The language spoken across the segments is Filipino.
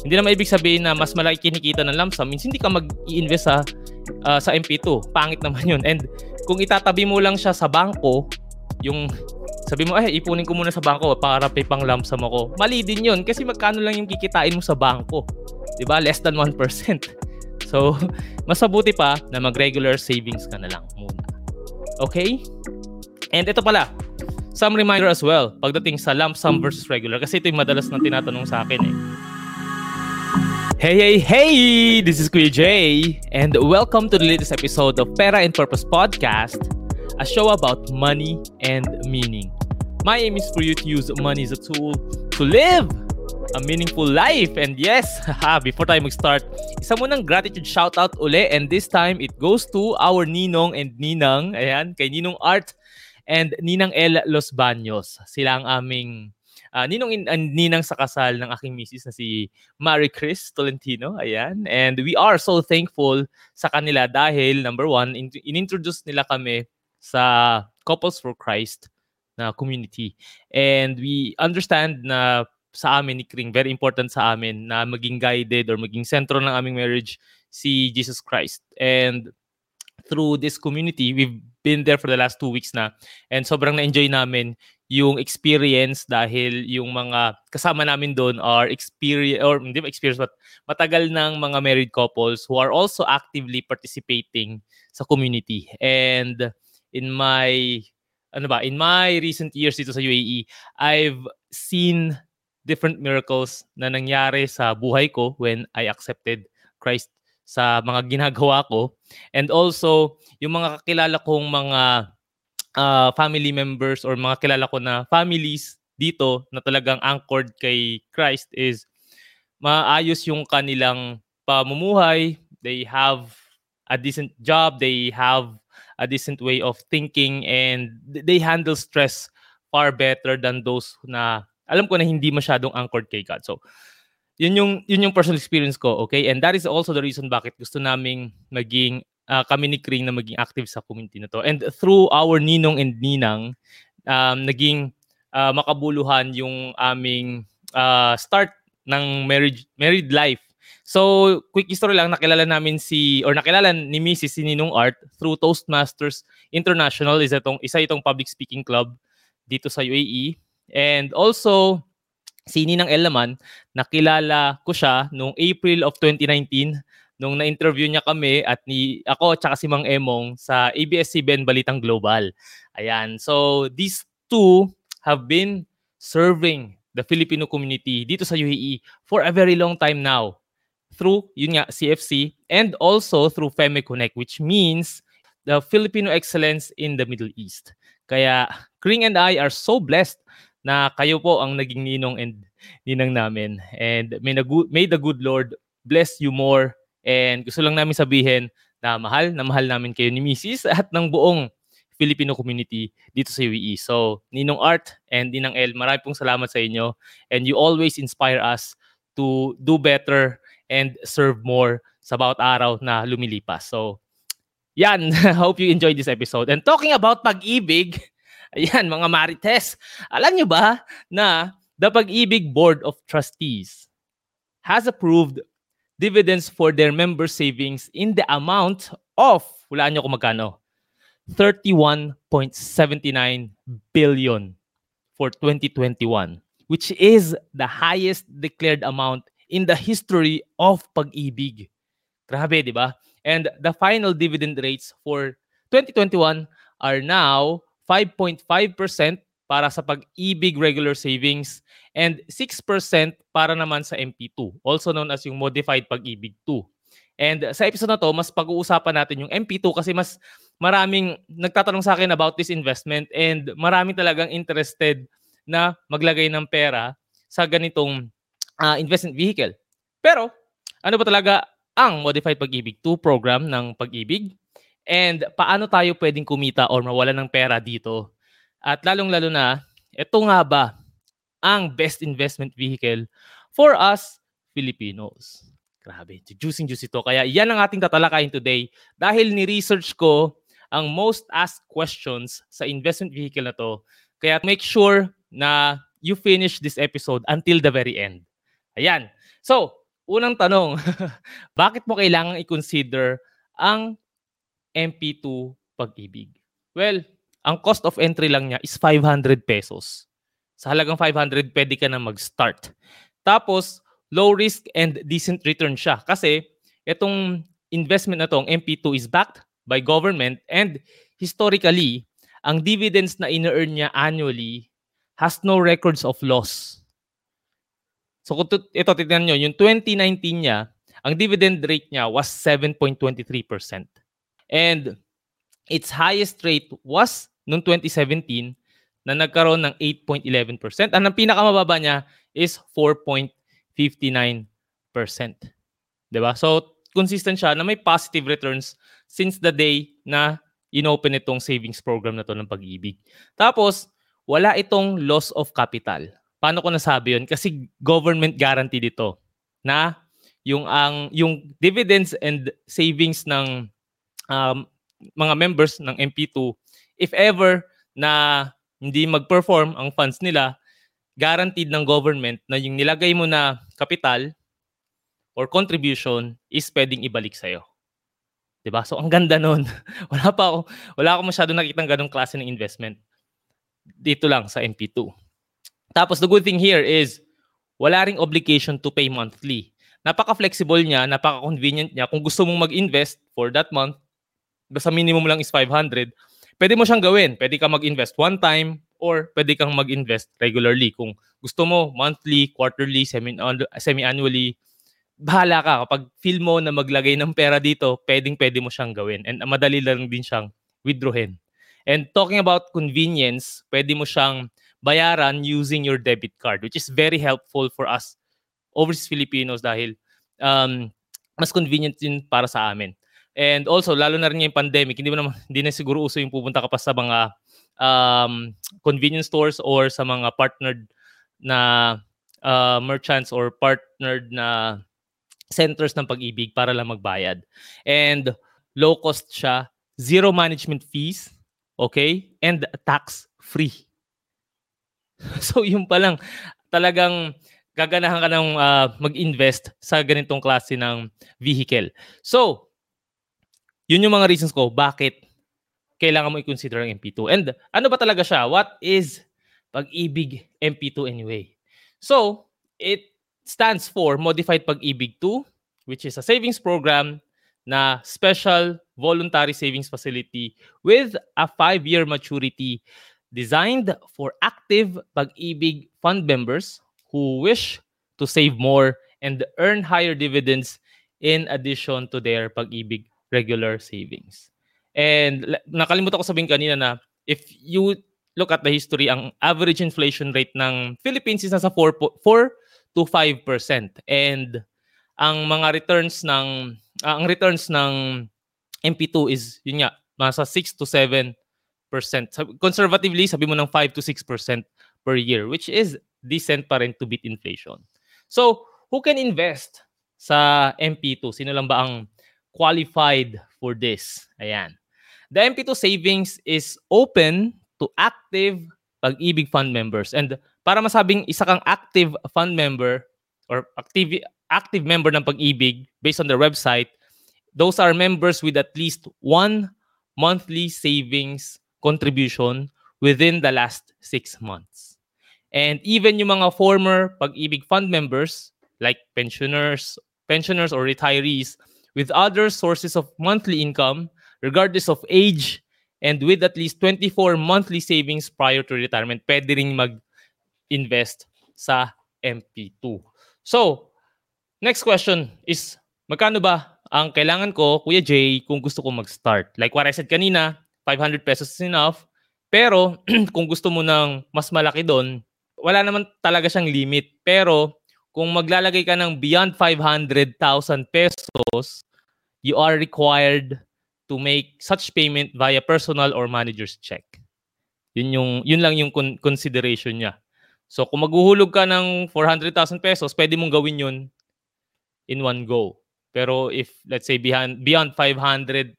Hindi naman ibig sabihin na mas malaki kinikita ng lump sum means hindi ka mag-i-invest sa uh, sa MP2. Pangit naman yun. And kung itatabi mo lang siya sa bangko, yung sabi mo, eh, ipunin ko muna sa bangko para pay pang lump sum ako. Mali din yun kasi magkano lang yung kikitain mo sa bangko. ba? Less than 1%. So, mas mabuti pa na mag-regular savings ka na lang muna. Okay? And ito pala, some reminder as well pagdating sa lump sum versus regular kasi ito yung madalas na tinatanong sa akin eh. Hey, hey, hey! This is Kuya Jay, and welcome to the latest episode of Pera and Purpose Podcast, a show about money and meaning. My aim is for you to use money as a tool to live a meaningful life. And yes, before tayo mag-start, isa mo ng gratitude shoutout uli. And this time, it goes to our Ninong and Ninang. Ayan, kay Ninong Art and Ninang El Los Baños. Sila ang aming uh, ninong in, uh, ninang sa kasal ng aking misis na si Mary Chris Tolentino. Ayan. And we are so thankful sa kanila dahil, number one, in- inintroduce nila kami sa Couples for Christ na community. And we understand na sa amin ni Kring, very important sa amin na maging guided or maging sentro ng aming marriage si Jesus Christ. And through this community, we've been there for the last two weeks na and sobrang na-enjoy namin yung experience dahil yung mga kasama namin doon are experience or hindi experience but matagal ng mga married couples who are also actively participating sa community. And in my ano ba, in my recent years dito sa UAE, I've seen different miracles na nangyari sa buhay ko when I accepted Christ sa mga ginagawa ko. And also, yung mga kakilala kong mga uh, family members or mga kilala ko na families dito na talagang anchored kay Christ is maayos yung kanilang pamumuhay. They have a decent job. They have a decent way of thinking and they handle stress far better than those na alam ko na hindi masyadong anchored kay God. So, yun yung yun yung personal experience ko, okay? And that is also the reason bakit gusto naming maging uh, kami ni Kring na maging active sa community na to. And through our ninong and ninang, um, naging uh, makabuluhan yung aming uh, start ng marriage married life. So, quick story lang, nakilala namin si, or nakilala ni Mrs. si Ninong Art through Toastmasters International. Isa itong, isa itong public speaking club dito sa UAE. And also, si Ninang El naman, nakilala ko siya noong April of 2019 nung na-interview niya kami at ni ako at si Mang Emong sa ABS-CBN Balitang Global. Ayan. So these two have been serving the Filipino community dito sa UAE for a very long time now through yun nga CFC and also through FEME Connect which means the Filipino excellence in the Middle East. Kaya Kring and I are so blessed na kayo po ang naging ninong and ninang namin and may, good, may the good Lord bless you more And gusto lang namin sabihin na mahal na mahal namin kayo ni Mrs. at ng buong Filipino community dito sa UAE. So, Ninong Art and Ninang El, marami pong salamat sa inyo. And you always inspire us to do better and serve more sa bawat araw na lumilipas. So, yan. Hope you enjoyed this episode. And talking about pag-ibig, ayan, mga marites, alam nyo ba na the Pag-ibig Board of Trustees has approved dividends for their member savings in the amount of, wala nyo kung magkano, 31.79 billion for 2021, which is the highest declared amount in the history of pag-ibig. Grabe, di ba? And the final dividend rates for 2021 are now 5.5% para sa pag-ibig regular savings and 6% para naman sa MP2, also known as yung modified pag-ibig 2. And sa episode na to, mas pag-uusapan natin yung MP2 kasi mas maraming nagtatanong sa akin about this investment and maraming talagang interested na maglagay ng pera sa ganitong uh, investment vehicle. Pero, ano ba talaga ang Modified Pag-ibig 2 program ng Pag-ibig? And paano tayo pwedeng kumita or mawala ng pera dito at lalong-lalo na, ito nga ba ang best investment vehicle for us Filipinos? Grabe, juicing juicy to. Kaya yan ang ating tatalakayin today dahil ni-research ko ang most asked questions sa investment vehicle na to. Kaya make sure na you finish this episode until the very end. Ayan. So, unang tanong, bakit mo kailangan i-consider ang MP2 pag-ibig? Well, ang cost of entry lang niya is 500 pesos. Sa halagang 500, pwede ka na mag-start. Tapos, low risk and decent return siya. Kasi, itong investment na to, MP2 is backed by government and historically, ang dividends na ina-earn niya annually has no records of loss. So kung ito tignan nyo, yung 2019 niya, ang dividend rate niya was 7.23%. And its highest rate was noong 2017 na nagkaroon ng 8.11%. And ang pinakamababa niya is 4.59%. 'Di ba? So consistent siya na may positive returns since the day na inopen itong savings program na to ng pag-ibig. Tapos, wala itong loss of capital. Paano ko nasabi yun? Kasi government guarantee dito na yung ang yung dividends and savings ng um, mga members ng MP2 if ever na hindi mag-perform ang funds nila guaranteed ng government na yung nilagay mo na kapital or contribution is pwedeng ibalik sa iyo. 'Di ba? So ang ganda noon. wala pa ako wala ako masyado nakitang ganung klase ng investment dito lang sa MP2. Tapos the good thing here is wala ring obligation to pay monthly. Napaka-flexible niya, napaka-convenient niya. Kung gusto mong mag-invest for that month, basta minimum lang is 500, pwede mo siyang gawin. Pwede ka mag-invest one time or pwede kang mag-invest regularly. Kung gusto mo monthly, quarterly, semi-annually, bahala ka. Kapag feel mo na maglagay ng pera dito, pwedeng pwede mo siyang gawin. And madali lang din siyang withdrawin. And talking about convenience, pwede mo siyang bayaran using your debit card, which is very helpful for us overseas Filipinos dahil um, mas convenient din para sa amin. And also, lalo na rin yung pandemic, hindi, mo naman, hindi na siguro uso yung pupunta ka pa sa mga um, convenience stores or sa mga partnered na uh, merchants or partnered na centers ng pag-ibig para lang magbayad. And low cost siya, zero management fees, okay? And tax free. so yung pa lang, talagang gaganahan ka ng uh, mag-invest sa ganitong klase ng vehicle. So, yun yung mga reasons ko bakit kailangan mo i-consider ang MP2. And ano ba talaga siya? What is Pag-ibig MP2 anyway? So, it stands for Modified Pag-ibig 2, which is a savings program na special voluntary savings facility with a 5-year maturity designed for active pag-ibig fund members who wish to save more and earn higher dividends in addition to their pag-ibig regular savings. And nakalimutan ko sabihin kanina na if you look at the history, ang average inflation rate ng Philippines is nasa 4, 4 to 5%. And ang mga returns ng uh, ang returns ng MP2 is yun nga, nasa 6 to 7 Conservatively, sabi mo ng 5 to 6% per year, which is decent pa rin to beat inflation. So, who can invest sa MP2? Sino lang ba ang qualified for this? Ayan. The MP2 savings is open to active pag-ibig fund members. And para masabing isa kang active fund member or active active member ng pag-ibig based on their website, those are members with at least one monthly savings contribution within the last six months. And even yung mga former Pag-ibig Fund members, like pensioners, pensioners or retirees, with other sources of monthly income, regardless of age, and with at least 24 monthly savings prior to retirement, pwede rin mag-invest sa MP2. So, next question is, magkano ba ang kailangan ko, Kuya Jay, kung gusto ko mag-start? Like what I said kanina, 500 pesos is enough. Pero kung gusto mo ng mas malaki doon, wala naman talaga siyang limit. Pero kung maglalagay ka ng beyond 500,000 pesos, you are required to make such payment via personal or manager's check. Yun yung yun lang yung con- consideration niya. So kung maghuhulog ka ng 400,000 pesos, pwede mong gawin yun in one go. Pero if let's say beyond beyond 500,000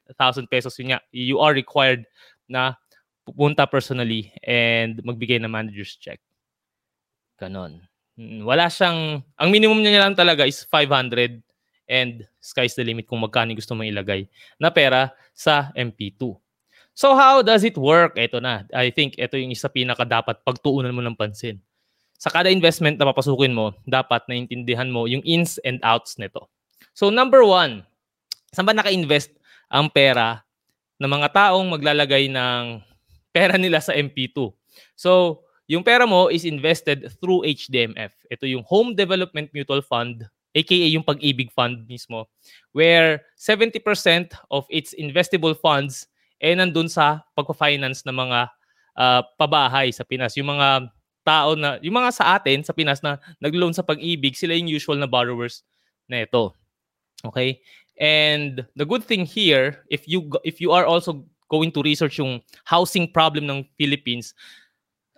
pesos yun nga, you are required na pupunta personally and magbigay ng manager's check. Ganon. Mm, wala siyang, ang minimum niya lang talaga is 500 and sky's the limit kung magkano gusto mong ilagay na pera sa MP2. So how does it work? Ito na. I think ito yung isa pinaka dapat pagtuunan mo ng pansin. Sa kada investment na papasukin mo, dapat naintindihan mo yung ins and outs nito. So number one, saan ba naka-invest ang pera ng mga taong maglalagay ng pera nila sa MP2? So yung pera mo is invested through HDMF. Ito yung Home Development Mutual Fund, aka yung Pag-ibig Fund mismo, where 70% of its investable funds eh nandun sa pagpa-finance ng mga uh, pabahay sa Pinas. Yung mga tao na, yung mga sa atin sa Pinas na nag-loan sa pag-ibig, sila yung usual na borrowers na ito. Okay? And the good thing here, if you if you are also going to research yung housing problem ng Philippines,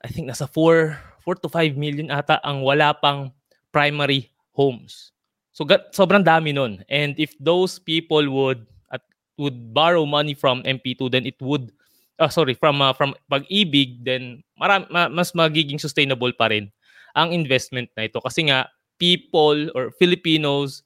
I think nasa 4, 4 to 5 million ata ang wala pang primary homes. So sobrang dami nun. And if those people would at would borrow money from MP2 then it would uh, sorry from uh, from pag-ibig then maram, ma, mas magiging sustainable pa rin ang investment na ito kasi nga people or Filipinos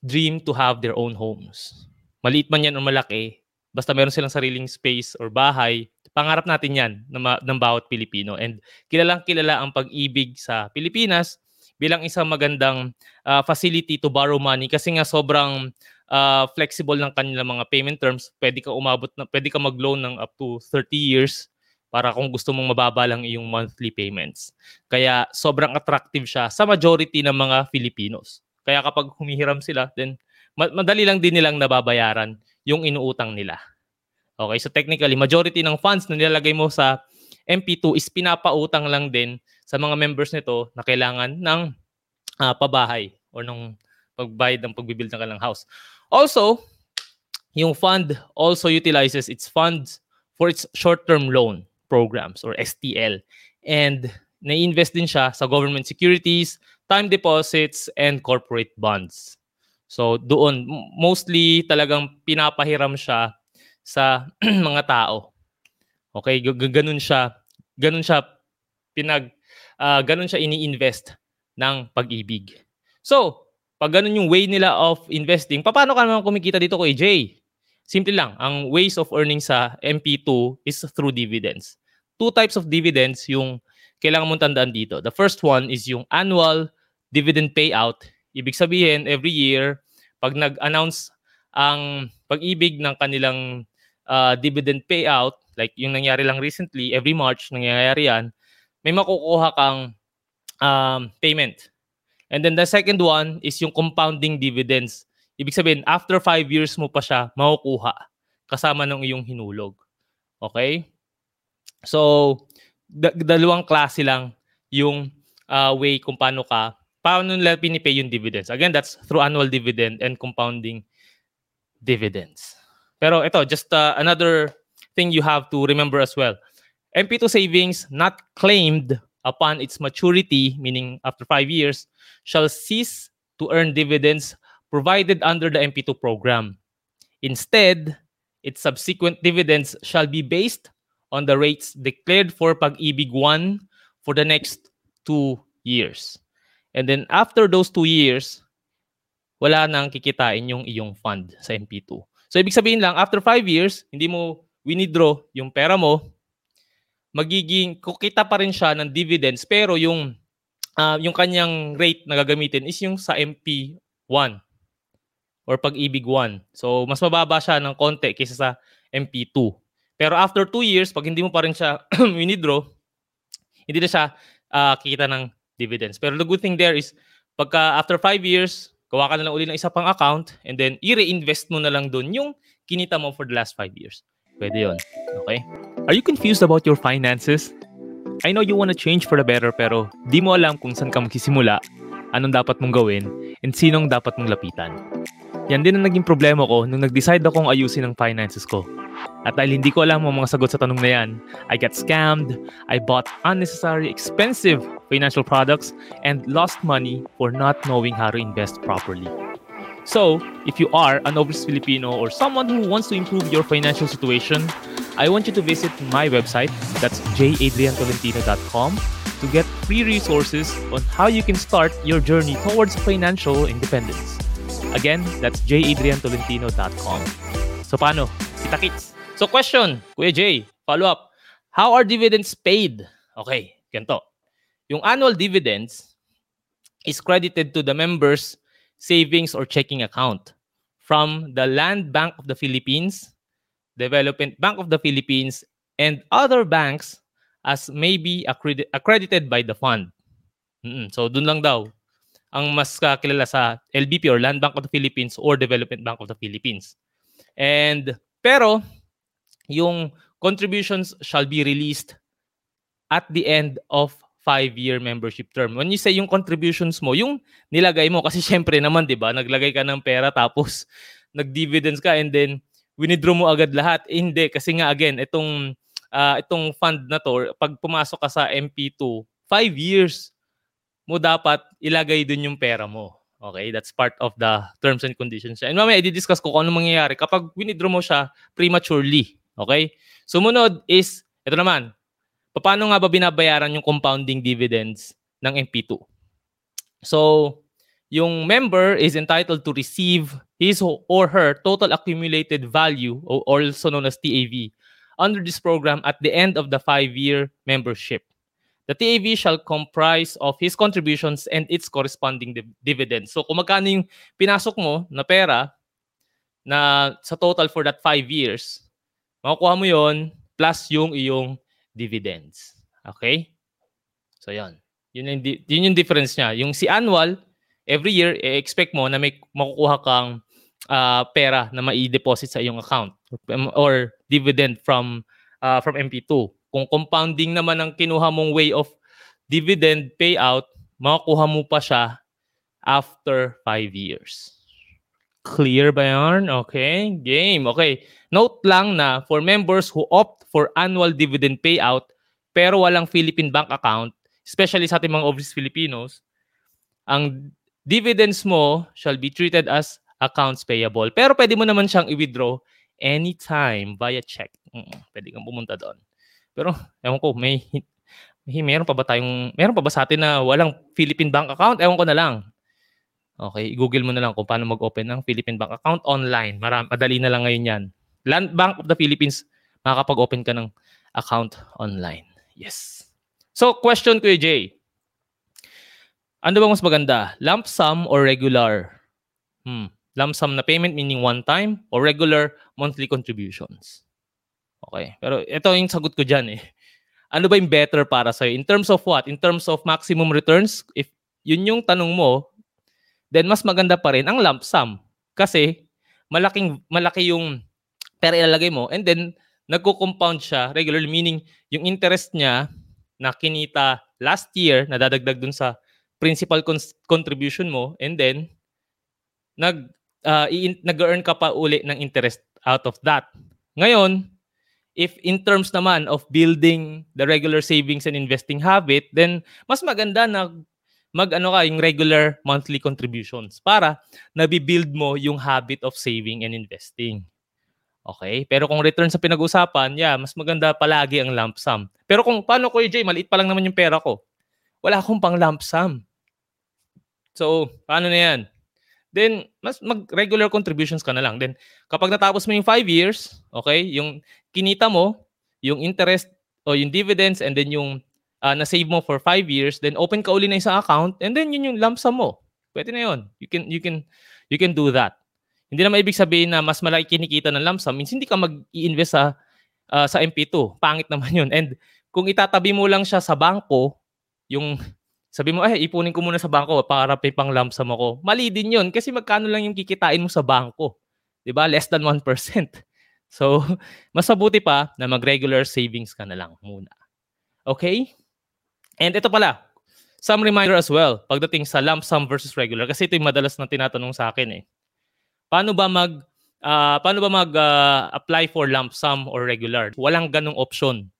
dream to have their own homes. Maliit man yan o malaki, basta meron silang sariling space or bahay, pangarap natin yan ng, ng bawat Pilipino. And kilalang kilala ang pag-ibig sa Pilipinas bilang isang magandang uh, facility to borrow money kasi nga sobrang uh, flexible ng kanilang mga payment terms. Pwede ka umabot na pwede ka mag-loan ng up to 30 years para kung gusto mong mababa lang iyong monthly payments. Kaya sobrang attractive siya sa majority ng mga Filipinos. Kaya kapag humihiram sila, then madali lang din nilang nababayaran yung inuutang nila. Okay, so technically, majority ng funds na nilalagay mo sa MP2 is pinapautang lang din sa mga members nito na kailangan ng uh, pabahay or ng pagbayad ng pagbibuild ng kanilang house. Also, yung fund also utilizes its funds for its short-term loan programs or STL. And na-invest din siya sa government securities, time deposits, and corporate bonds. So doon, mostly talagang pinapahiram siya sa mga tao. Okay, ganun siya, ganun siya pinag uh, ganun siya ini-invest ng pag-ibig. So, pag ganun yung way nila of investing, paano ka naman kumikita dito ko, AJ? Simple lang, ang ways of earning sa MP2 is through dividends. Two types of dividends yung kailangan mong tandaan dito. The first one is yung annual dividend payout. Ibig sabihin, every year, pag nag-announce ang pag-ibig ng kanilang uh, dividend payout, like yung nangyari lang recently, every March nangyayari yan, may makukuha kang um, payment. And then the second one is yung compounding dividends. Ibig sabihin, after five years mo pa siya makukuha kasama ng iyong hinulog. Okay? So, da- dalawang klase lang yung uh, way kung paano ka, paano nila pinipay yung dividends. Again, that's through annual dividend and compounding dividends. Pero ito, just uh, another thing you have to remember as well. MP2 savings not claimed upon its maturity, meaning after five years, shall cease to earn dividends provided under the MP2 program. Instead, its subsequent dividends shall be based on the rates declared for Pag-ibig 1 for the next two years. And then after those two years, wala nang kikitain yung iyong fund sa MP2. So, ibig sabihin lang, after 5 years, hindi mo winidraw yung pera mo, magiging, kukita pa rin siya ng dividends, pero yung, uh, yung kanyang rate na gagamitin is yung sa MP1 or pag-ibig 1. So, mas mababa siya ng konti kaysa sa MP2. Pero after 2 years, pag hindi mo pa rin siya winidraw, hindi na siya uh, kikita ng dividends. Pero the good thing there is, pagka after 5 years, gawa ka na lang uli ng isa pang account and then i-reinvest mo na lang doon yung kinita mo for the last 5 years. Pwede yon. Okay? Are you confused about your finances? I know you want to change for the better pero di mo alam kung saan ka magsisimula, anong dapat mong gawin, and sinong dapat mong lapitan. Yan din ang naging problema ko nung nag-decide akong ayusin ang finances ko. At dahil hindi ko alam ang mga sagot sa tanong na yan, I got scammed, I bought unnecessary expensive financial products, and lost money for not knowing how to invest properly. So, if you are an overseas Filipino or someone who wants to improve your financial situation, I want you to visit my website. That's jadriantolentino.com to get free resources on how you can start your journey towards financial independence. Again, that's jadriantolentino.com. So paano? Kita. So question, Kuya Jay, follow up. How are dividends paid? Okay, ganito. Yung annual dividends is credited to the members' savings or checking account from the Land Bank of the Philippines, Development Bank of the Philippines, and other banks as may be accredi- accredited by the fund. Mm-mm. So dun lang daw ang mas kakilala sa LBP or Land Bank of the Philippines or Development Bank of the Philippines. And pero yung contributions shall be released at the end of five-year membership term. When you say yung contributions mo, yung nilagay mo, kasi syempre naman, di ba, naglagay ka ng pera tapos nag-dividends ka and then winidraw mo agad lahat. Eh, hindi, kasi nga again, itong, uh, itong fund na to, pag pumasok ka sa MP2, five years mo dapat ilagay dun yung pera mo. Okay, that's part of the terms and conditions. And mamaya, i-discuss ko kung ano mangyayari kapag winidraw mo siya prematurely. Okay? Sumunod is, ito naman, paano nga ba binabayaran yung compounding dividends ng MP2? So, yung member is entitled to receive his or her total accumulated value, or also known as TAV, under this program at the end of the five-year membership. The TAV shall comprise of his contributions and its corresponding div- dividends. So kung magkano yung pinasok mo na pera na sa total for that five years, makukuha mo yon plus yung iyong dividends. Okay? So, yan. Yun yung, yun yung difference niya. Yung si annual, every year, expect mo na may makukuha kang uh, pera na mai-deposit sa iyong account or dividend from uh, from MP2. Kung compounding naman ang kinuha mong way of dividend payout, makukuha mo pa siya after 5 years. Clear ba yan? Okay, game. Okay. Note lang na for members who opt for annual dividend payout pero walang Philippine bank account, especially sa ating mga overseas Filipinos, ang dividends mo shall be treated as accounts payable. Pero pwede mo naman siyang i-withdraw anytime via check. Pwede kang pumunta doon. Pero, ewan ko, may, may meron pa ba tayong, meron pa ba sa atin na walang Philippine bank account? Ewan ko na lang. Okay, i-google mo na lang kung paano mag-open ng Philippine bank account online. Maram, madali na lang ngayon yan. Land Bank of the Philippines, makakapag-open ka ng account online. Yes. So, question ko Jay. Ano bang mas maganda? Lump sum or regular? Hmm. Lump sum na payment meaning one time or regular monthly contributions? Okay. Pero ito yung sagot ko dyan eh. Ano ba yung better para sa'yo? In terms of what? In terms of maximum returns? If yun yung tanong mo, then mas maganda pa rin ang lump sum. Kasi malaking malaki yung pera ilalagay mo and then nagko-compound siya regularly meaning yung interest niya na kinita last year na dadagdag dun sa principal con- contribution mo and then nag uh, nag-earn ka pa uli ng interest out of that. Ngayon, if in terms naman of building the regular savings and investing habit, then mas maganda na mag ano ka yung regular monthly contributions para nabi-build mo yung habit of saving and investing. Okay? Pero kung return sa pinag-usapan, yeah, mas maganda palagi ang lump sum. Pero kung paano ko, Jay, maliit pa lang naman yung pera ko. Wala akong pang lump sum. So, paano na yan? Then, mas mag-regular contributions ka na lang. Then, kapag natapos mo yung 5 years, okay, yung kinita mo, yung interest o yung dividends and then yung uh, na-save mo for 5 years, then open ka uli na isang account and then yun yung lump sum mo. Pwede na yun. You can, you can, you can do that. Hindi naman ibig sabihin na mas malaki kinikita ng lump sum means hindi ka mag-i-invest sa uh, sa MP2. Pangit naman 'yun. And kung itatabi mo lang siya sa bangko, yung sabi mo, eh, ipunin ko muna sa bangko para pay pang lump sum ako. Mali din 'yun kasi magkano lang yung kikitain mo sa bangko. ba? Less than 1%. So, mas mabuti pa na mag-regular savings ka na lang muna. Okay? And ito pala, some reminder as well pagdating sa lump sum versus regular kasi ito yung madalas na tinatanong sa akin eh paano ba mag uh, paano ba mag uh, apply for lump sum or regular? Walang ganong option.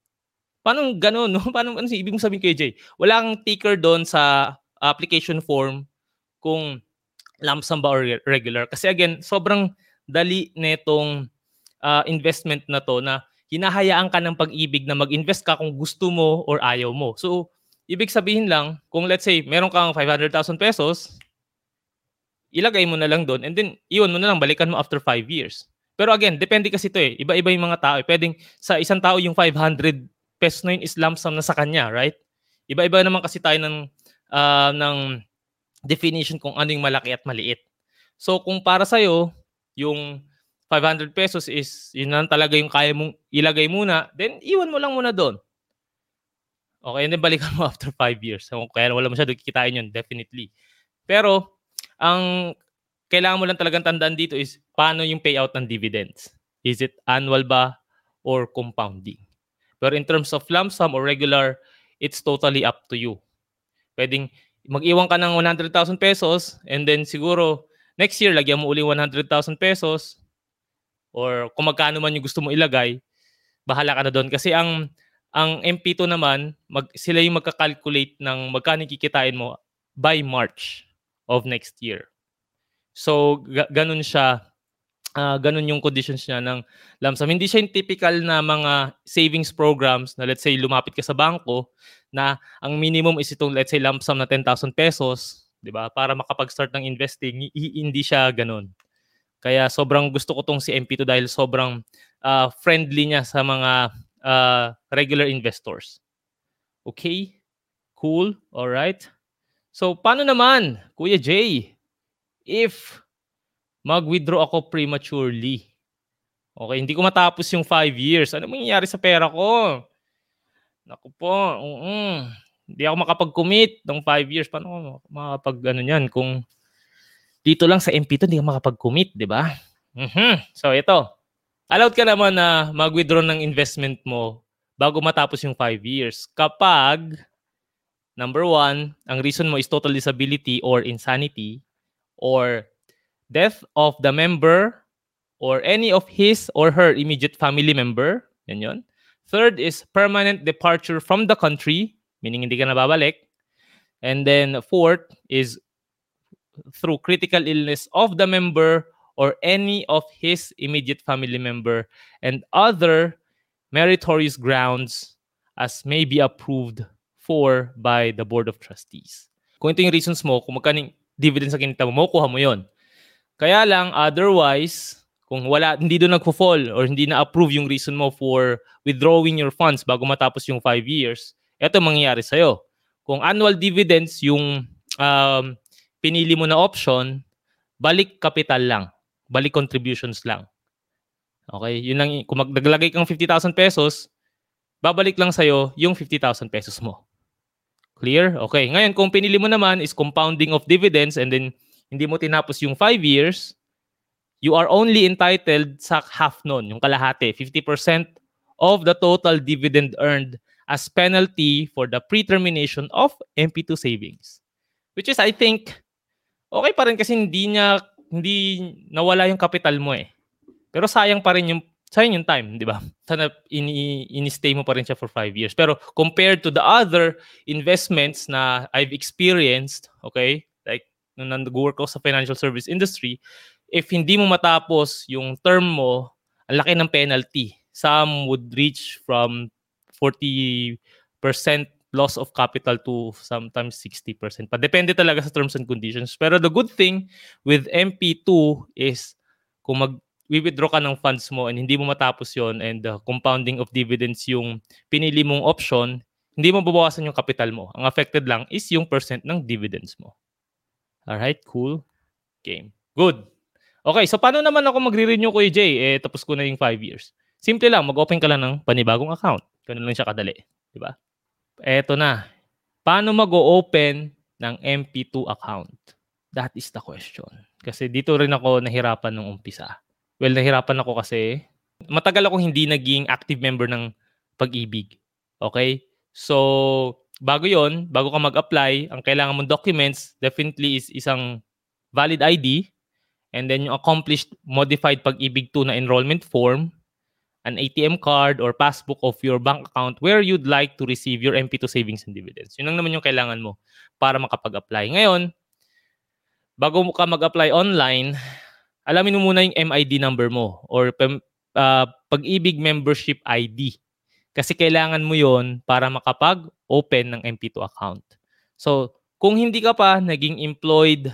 Paano ganon? No? Paano ano ibig mo sabihin kay Jay? Walang ticker doon sa application form kung lump sum ba or regular. Kasi again, sobrang dali netong uh, investment na to na hinahayaan ka ng pag-ibig na mag-invest ka kung gusto mo or ayaw mo. So, ibig sabihin lang, kung let's say, meron kang 500,000 pesos, ilagay mo na lang doon and then iwan mo na lang, balikan mo after 5 years. Pero again, depende kasi ito eh. Iba-iba yung mga tao. Eh. Pwedeng sa isang tao yung 500 pesos na yun is lump sum na sa kanya, right? Iba-iba naman kasi tayo ng, uh, ng definition kung ano yung malaki at maliit. So kung para sa'yo, yung 500 pesos is yun lang talaga yung kaya mong ilagay muna, then iwan mo lang muna doon. Okay, and then balikan mo after 5 years. So, kaya wala masyado kikitain yun, definitely. Pero, ang kailangan mo lang talagang tandaan dito is paano yung payout ng dividends. Is it annual ba or compounding? Pero in terms of lump sum or regular, it's totally up to you. Pwedeng mag-iwan ka ng 100,000 pesos and then siguro next year lagyan mo uli 100,000 pesos or kung magkano man yung gusto mo ilagay, bahala ka na doon. Kasi ang ang MP2 naman, mag, sila yung magka-calculate ng magkano kikitain mo by March of next year. So, ga- ganun siya, uh, ganun yung conditions niya ng lump sum. Hindi siya yung typical na mga savings programs na let's say lumapit ka sa bangko na ang minimum is itong let's say lump sum na 10,000 pesos, 'di ba? Para makapag-start ng investing, hindi siya ganun. Kaya sobrang gusto ko tong si MP2 dahil sobrang uh, friendly niya sa mga uh, regular investors. Okay? Cool? All right? So, paano naman, Kuya Jay, if mag-withdraw ako prematurely? Okay, hindi ko matapos yung 5 years. Ano mangyayari sa pera ko? Naku po, uh hindi ako makapag-commit ng 5 years. Paano ako makapag ano niyan kung dito lang sa MP2 hindi ako makapag-commit, di ba? Mm-hmm. So ito, allowed ka naman na mag-withdraw ng investment mo bago matapos yung 5 years. Kapag, number one, ang reason mo is total disability or insanity or death of the member or any of his or her immediate family member. Yan yun. Third is permanent departure from the country, meaning hindi ka na babalik. And then fourth is through critical illness of the member or any of his immediate family member and other meritorious grounds as may be approved for by the Board of Trustees. Kung ito yung reasons mo, kung magkano dividends sa kinita mo, makukuha mo yon. Kaya lang, otherwise, kung wala, hindi doon nagfo-fall or hindi na-approve yung reason mo for withdrawing your funds bago matapos yung 5 years, ito mangyayari sa'yo. Kung annual dividends yung um, pinili mo na option, balik capital lang balik contributions lang. Okay? Yun lang, kung magdaglagay kang 50,000 pesos, babalik lang sa'yo yung 50,000 pesos mo. Clear? Okay. Ngayon, kung pinili mo naman is compounding of dividends and then hindi mo tinapos yung 5 years, you are only entitled sa half nun, yung kalahati, 50% of the total dividend earned as penalty for the pre-termination of MP2 savings. Which is, I think, okay pa rin kasi hindi niya hindi nawala yung capital mo eh. Pero sayang pa rin yung sayang yung time, di ba? Sana ini, ini-stay mo pa rin siya for five years. Pero compared to the other investments na I've experienced, okay, like nung nag-work ako sa financial service industry, if hindi mo matapos yung term mo, ang laki ng penalty. Some would reach from 40% loss of capital to sometimes 60%. Pa depende talaga sa terms and conditions. Pero the good thing with MP2 is kung mag withdraw ka ng funds mo and hindi mo matapos yon and the compounding of dividends yung pinili mong option, hindi mo babawasan yung capital mo. Ang affected lang is yung percent ng dividends mo. Alright, cool. Game. Good. Okay, so paano naman ako magre-renew ko Jay? Eh, tapos ko na yung 5 years. Simple lang, mag-open ka lang ng panibagong account. Ganun lang siya kadali. Di ba? Eto na. Paano mag-open ng MP2 account? That is the question. Kasi dito rin ako nahirapan nung umpisa. Well, nahirapan ako kasi matagal akong hindi naging active member ng pag-ibig. Okay? So, bago yon bago ka mag-apply, ang kailangan mong documents definitely is isang valid ID and then yung accomplished modified pag-ibig 2 na enrollment form an ATM card or passbook of your bank account where you'd like to receive your MP2 savings and dividends. Yun lang naman yung kailangan mo para makapag-apply. Ngayon, bago ka mag-apply online, alamin mo muna yung MID number mo or uh, pag-ibig membership ID. Kasi kailangan mo yon para makapag-open ng MP2 account. So, kung hindi ka pa naging employed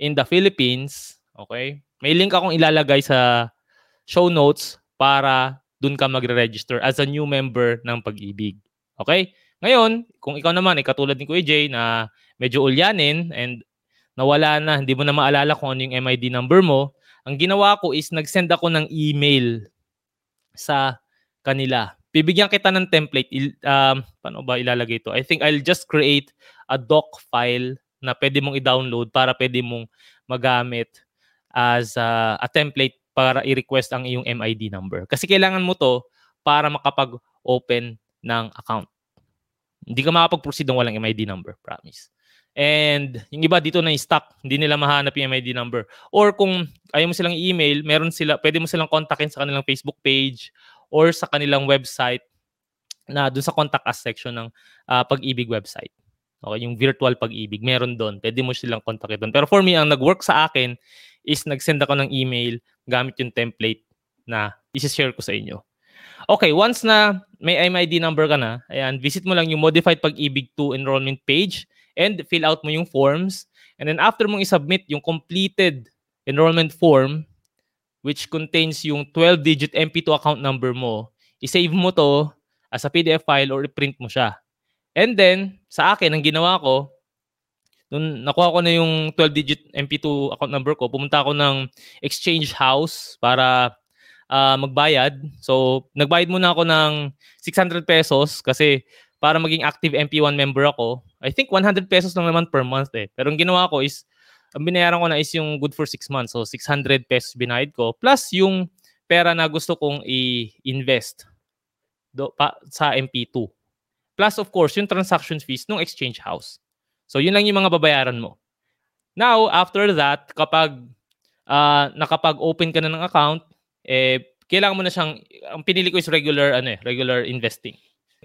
in the Philippines, okay, may link akong ilalagay sa show notes para dun ka magre-register as a new member ng Pag-ibig. Okay? Ngayon, kung ikaw naman ay katulad ni Kuya Jay na medyo ulyanin and nawala na, hindi mo na maalala kung ano yung MID number mo, ang ginawa ko is nag-send ako ng email sa kanila. Bibigyan kita ng template. Il, um, paano ba ilalagay ito? I think I'll just create a doc file na pwede mong i-download para pwede mong magamit as a, a template para i-request ang iyong MID number. Kasi kailangan mo to para makapag-open ng account. Hindi ka makapag-proceed ng walang MID number, promise. And yung iba dito na stuck, hindi nila mahanap yung MID number. Or kung ayaw mo silang email, meron sila, pwede mo silang kontakin sa kanilang Facebook page or sa kanilang website na doon sa contact us section ng uh, pag-ibig website. Okay, yung virtual pag-ibig, meron doon. Pwede mo silang kontakin doon. Pero for me, ang nag-work sa akin is nag-send ako ng email gamit yung template na isi-share ko sa inyo. Okay, once na may MID number ka na, ayan, visit mo lang yung Modified Pag-ibig 2 enrollment page and fill out mo yung forms. And then after mong isubmit yung completed enrollment form, which contains yung 12-digit MP2 account number mo, isave mo to as a PDF file or i-print mo siya. And then, sa akin, ang ginawa ko, nung nakuha ko na yung 12-digit MP2 account number ko, pumunta ako ng exchange house para uh, magbayad. So, nagbayad muna ako ng 600 pesos kasi para maging active MP1 member ako, I think 100 pesos lang naman per month eh. Pero ang ginawa ko is, ang binayaran ko na is yung good for 6 months. So 600 pesos binayad ko. Plus yung pera na gusto kong i-invest do, pa, sa MP2. Plus of course, yung transaction fees ng exchange house. So yun lang yung mga babayaran mo. Now, after that, kapag uh, nakapag-open ka na ng account, eh, kailangan mo na siyang, ang pinili ko is regular, ano eh, regular investing.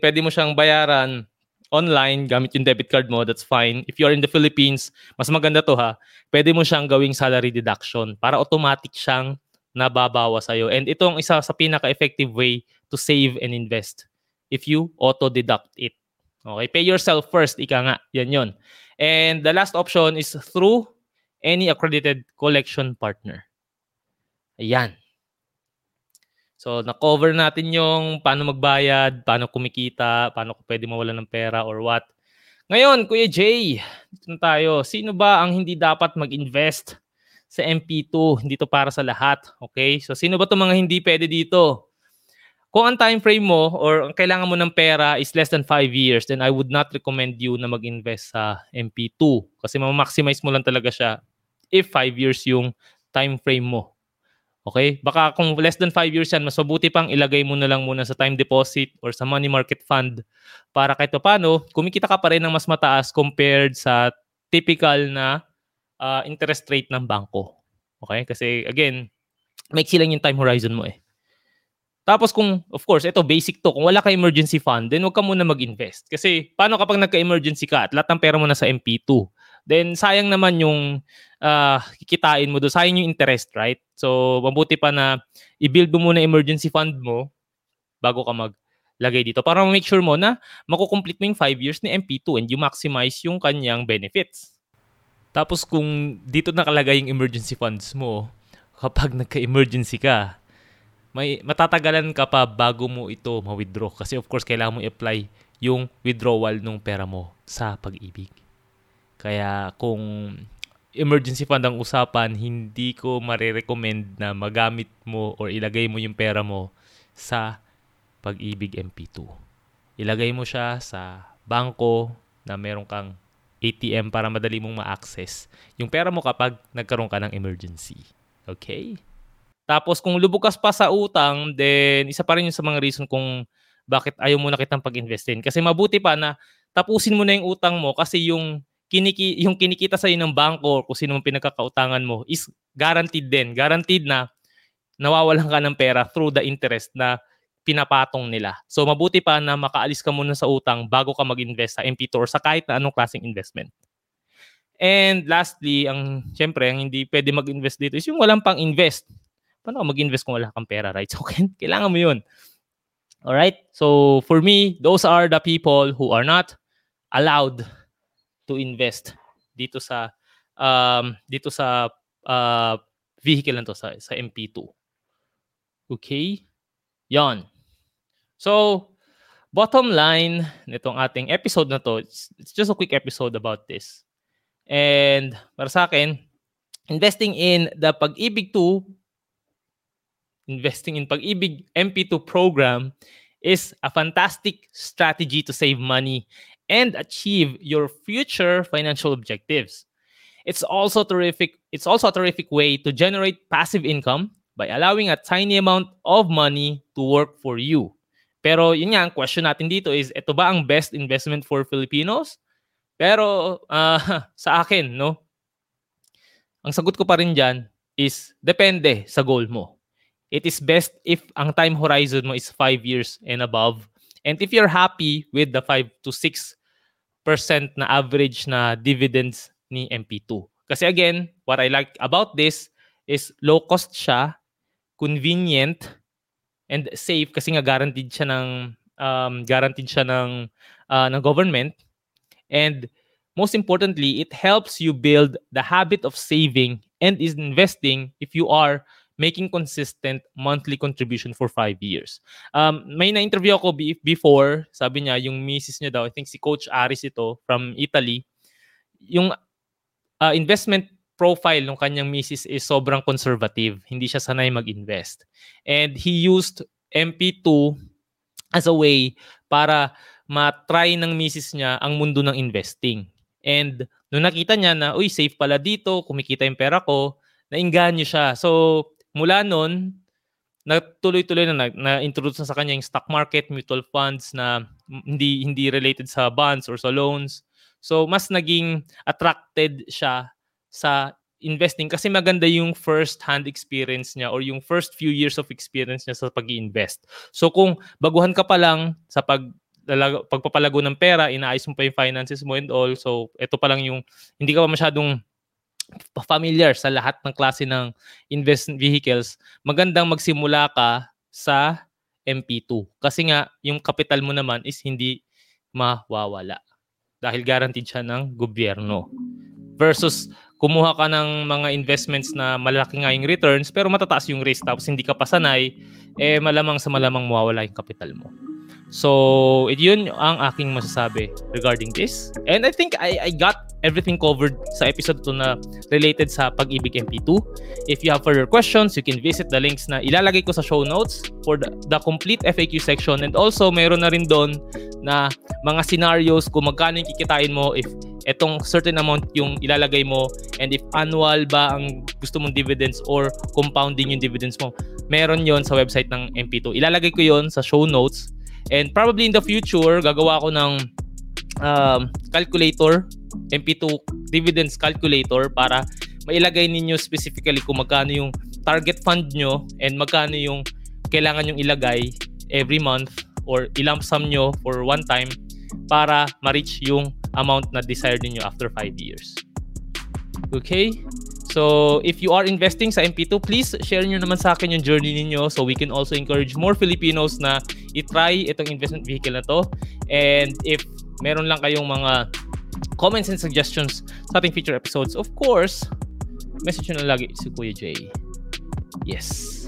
Pwede mo siyang bayaran online gamit yung debit card mo, that's fine. If you're in the Philippines, mas maganda to ha, pwede mo siyang gawing salary deduction para automatic siyang nababawa sa'yo. And ito ang isa sa pinaka-effective way to save and invest if you auto-deduct it. Okay, pay yourself first, ika nga. Yan yon. And the last option is through any accredited collection partner. Ayan. So, na-cover natin yung paano magbayad, paano kumikita, paano ko pwede mawala ng pera or what. Ngayon, Kuya Jay, dito na tayo. Sino ba ang hindi dapat mag-invest sa MP2? Hindi to para sa lahat. Okay? So, sino ba itong mga hindi pwede dito? Kung ang time frame mo or ang kailangan mo ng pera is less than 5 years, then I would not recommend you na mag-invest sa MP2 kasi ma-maximize mo lang talaga siya if 5 years yung time frame mo. Okay? Baka kung less than 5 years yan, mas mabuti pang ilagay mo na lang muna sa time deposit or sa money market fund para kahit paano, kumikita ka pa rin ng mas mataas compared sa typical na uh, interest rate ng bangko. Okay? Kasi again, make lang yung time horizon mo eh. Tapos kung, of course, ito basic to, kung wala ka emergency fund, then huwag ka muna mag-invest. Kasi paano kapag nagka-emergency ka at lahat ng pera mo na sa MP2? Then sayang naman yung uh, kikitain mo doon, sayang yung interest, right? So mabuti pa na i-build mo muna emergency fund mo bago ka maglagay dito para make sure mo na makukomplete mo yung 5 years ni MP2 and you maximize yung kanyang benefits. Tapos kung dito nakalagay yung emergency funds mo, kapag nagka-emergency ka, may matatagalan ka pa bago mo ito ma-withdraw kasi of course kailangan mo i-apply yung withdrawal ng pera mo sa pag-ibig. Kaya kung emergency fund ang usapan, hindi ko marirecommend na magamit mo or ilagay mo yung pera mo sa Pag-ibig MP2. Ilagay mo siya sa bangko na meron kang ATM para madali mong ma-access yung pera mo kapag nagkaroon ka ng emergency. Okay? Tapos kung lubukas pa sa utang, then isa pa rin yung sa mga reason kung bakit ayaw mo na kitang pag-investin. Kasi mabuti pa na tapusin mo na yung utang mo kasi yung kiniki, yung kinikita sa ng bangko kung sino mong pinagkakautangan mo is guaranteed din. Guaranteed na nawawalan ka ng pera through the interest na pinapatong nila. So mabuti pa na makaalis ka muna sa utang bago ka mag-invest sa MP2 or sa kahit na anong klaseng investment. And lastly, ang syempre, ang hindi pwede mag-invest dito is yung walang pang invest. Paano ka mag-invest kung wala kang pera, right? So, kailangan mo yun. All right? So for me, those are the people who are not allowed to invest dito sa um dito sa uh, vehicle na to sa sa MP2. Okay? Yon. So, bottom line nitong ating episode na to, it's, it's just a quick episode about this. And para sa akin, investing in the Pag-ibig 2 investing in Pag-ibig MP2 program is a fantastic strategy to save money and achieve your future financial objectives. It's also terrific it's also a terrific way to generate passive income by allowing a tiny amount of money to work for you. Pero yun nga, ang question natin dito is, ito ba ang best investment for Filipinos? Pero uh, sa akin, no? Ang sagot ko pa rin dyan is, depende sa goal mo. It is best if ang time horizon mo is 5 years and above. And if you're happy with the 5 to 6% na average na dividends ni MP2. Kasi again, what I like about this is low cost siya, convenient, and safe kasi nga guaranteed siya ng um, guaranteed siya ng uh, ng government and most importantly it helps you build the habit of saving and is investing if you are making consistent monthly contribution for five years. Um, may na-interview ako before, sabi niya, yung misis niya daw, I think si Coach Aris ito from Italy, yung uh, investment profile ng kanyang misis is sobrang conservative. Hindi siya sanay mag-invest. And he used MP2 as a way para matry ng misis niya ang mundo ng investing. And nung nakita niya na, uy, safe pala dito, kumikita yung pera ko, nainganyo siya. So, mula nun, natuloy-tuloy na na-introduce na sa kanya yung stock market, mutual funds na hindi hindi related sa bonds or sa loans. So, mas naging attracted siya sa investing kasi maganda yung first hand experience niya or yung first few years of experience niya sa pag-invest. So kung baguhan ka pa lang sa pag pagpapalago ng pera, inaayos mo pa yung finances mo and all. So ito pa lang yung hindi ka pa masyadong familiar sa lahat ng klase ng investment vehicles, magandang magsimula ka sa MP2. Kasi nga, yung capital mo naman is hindi mawawala. Dahil guaranteed siya ng gobyerno versus kumuha ka ng mga investments na malaki nga yung returns pero matataas yung risk tapos hindi ka pasanay, eh malamang sa malamang mawawala yung capital mo. So, it yun ang aking masasabi regarding this. And I think I, I got everything covered sa episode to na related sa Pag-ibig MP2. If you have further questions, you can visit the links na ilalagay ko sa show notes for the, the complete FAQ section. And also, meron na rin doon na mga scenarios kung magkano yung kikitain mo if etong certain amount yung ilalagay mo and if annual ba ang gusto mong dividends or compounding yung dividends mo. Meron yon sa website ng MP2. Ilalagay ko yon sa show notes And probably in the future, gagawa ako ng um, calculator, MP2 dividends calculator para mailagay ninyo specifically kung magkano yung target fund nyo and magkano yung kailangan yung ilagay every month or ilump sum nyo for one time para ma-reach yung amount na desired niyo after 5 years. Okay? So, if you are investing sa MP2, please share nyo naman sa akin yung journey ninyo so we can also encourage more Filipinos na i-try itong investment vehicle na to. And if meron lang kayong mga comments and suggestions sa ating future episodes, of course, message nyo na lagi si Kuya Jay. Yes.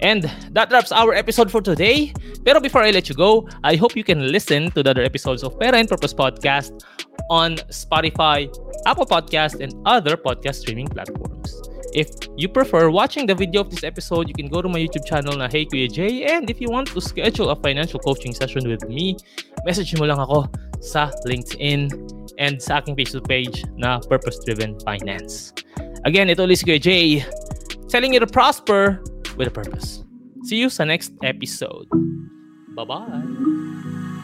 And that wraps our episode for today. Pero before I let you go, I hope you can listen to the other episodes of and Purpose Podcast on Spotify, Apple Podcast, and other podcast streaming platforms. If you prefer watching the video of this episode, you can go to my YouTube channel na Hey Kuya J. And if you want to schedule a financial coaching session with me, message mo lang ako sa LinkedIn and sa aking Facebook page na Purpose Driven Finance. Again, ito ulit si Kuya J, telling you to prosper with a purpose. See you sa next episode. Bye-bye!